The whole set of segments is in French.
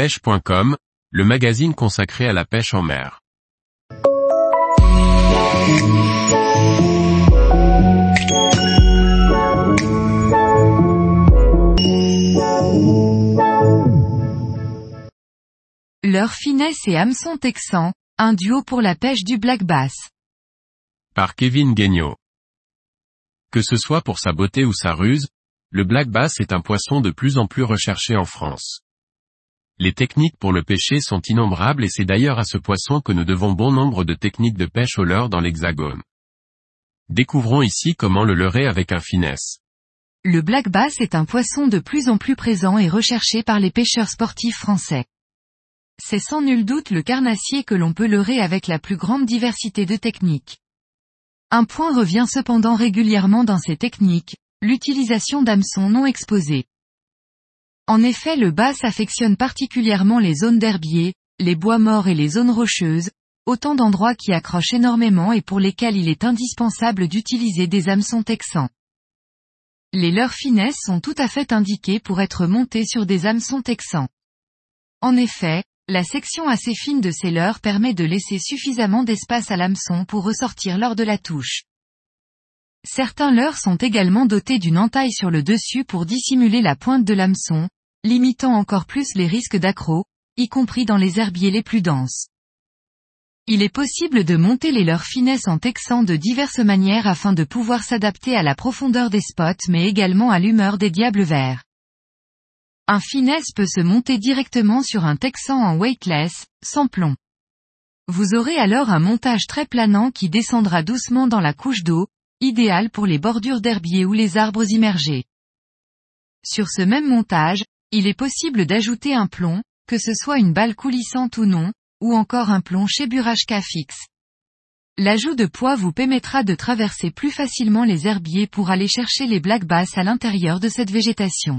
pêche.com, le magazine consacré à la pêche en mer. Leur finesse et hameçon texan, un duo pour la pêche du black bass. Par Kevin Guignot. Que ce soit pour sa beauté ou sa ruse, le black bass est un poisson de plus en plus recherché en France. Les techniques pour le pêcher sont innombrables et c'est d'ailleurs à ce poisson que nous devons bon nombre de techniques de pêche au leurre dans l'hexagone. Découvrons ici comment le leurrer avec un finesse. Le black bass est un poisson de plus en plus présent et recherché par les pêcheurs sportifs français. C'est sans nul doute le carnassier que l'on peut leurrer avec la plus grande diversité de techniques. Un point revient cependant régulièrement dans ces techniques, l'utilisation d'hameçons non exposés. En effet le bass affectionne particulièrement les zones d'herbier, les bois morts et les zones rocheuses, autant d'endroits qui accrochent énormément et pour lesquels il est indispensable d'utiliser des hameçons texans. Les leurres finesses sont tout à fait indiquées pour être montées sur des hameçons texans. En effet, la section assez fine de ces leurres permet de laisser suffisamment d'espace à l'hameçon pour ressortir lors de la touche. Certains leurres sont également dotés d'une entaille sur le dessus pour dissimuler la pointe de l'hameçon, limitant encore plus les risques d'accro, y compris dans les herbiers les plus denses. Il est possible de monter les leurres finesses en texan de diverses manières afin de pouvoir s'adapter à la profondeur des spots mais également à l'humeur des diables verts. Un finesse peut se monter directement sur un texan en weightless, sans plomb. Vous aurez alors un montage très planant qui descendra doucement dans la couche d'eau, idéal pour les bordures d'herbier ou les arbres immergés. Sur ce même montage, il est possible d'ajouter un plomb, que ce soit une balle coulissante ou non, ou encore un plomb chez Burachka fixe. L'ajout de poids vous permettra de traverser plus facilement les herbiers pour aller chercher les black bass à l'intérieur de cette végétation.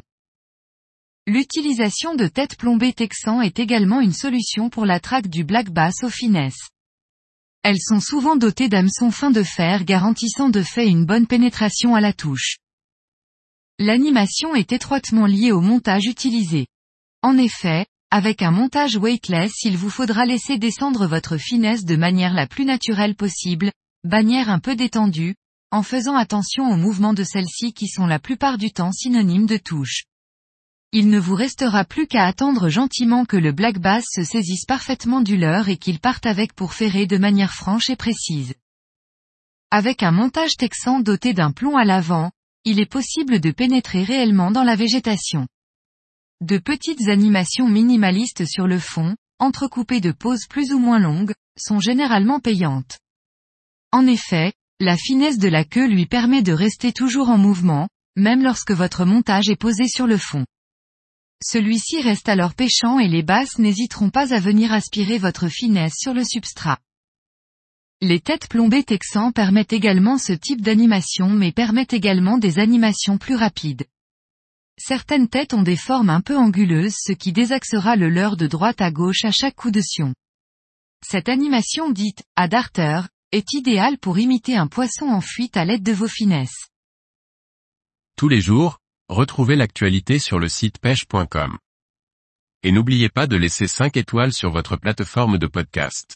L'utilisation de têtes plombées texan est également une solution pour la traque du black bass aux finesses. Elles sont souvent dotées d'hameçons fins de fer garantissant de fait une bonne pénétration à la touche. L'animation est étroitement liée au montage utilisé. En effet, avec un montage weightless il vous faudra laisser descendre votre finesse de manière la plus naturelle possible, bannière un peu détendue, en faisant attention aux mouvements de celle-ci qui sont la plupart du temps synonymes de touche. Il ne vous restera plus qu'à attendre gentiment que le black bass se saisisse parfaitement du leurre et qu'il parte avec pour ferrer de manière franche et précise. Avec un montage texan doté d'un plomb à l'avant, il est possible de pénétrer réellement dans la végétation. De petites animations minimalistes sur le fond, entrecoupées de pauses plus ou moins longues, sont généralement payantes. En effet, la finesse de la queue lui permet de rester toujours en mouvement, même lorsque votre montage est posé sur le fond. Celui-ci reste alors pêchant et les basses n'hésiteront pas à venir aspirer votre finesse sur le substrat. Les têtes plombées texans permettent également ce type d'animation mais permettent également des animations plus rapides. Certaines têtes ont des formes un peu anguleuses ce qui désaxera le leurre de droite à gauche à chaque coup de sion. Cette animation dite, à darter, est idéale pour imiter un poisson en fuite à l'aide de vos finesses. Tous les jours, Retrouvez l'actualité sur le site pêche.com. Et n'oubliez pas de laisser 5 étoiles sur votre plateforme de podcast.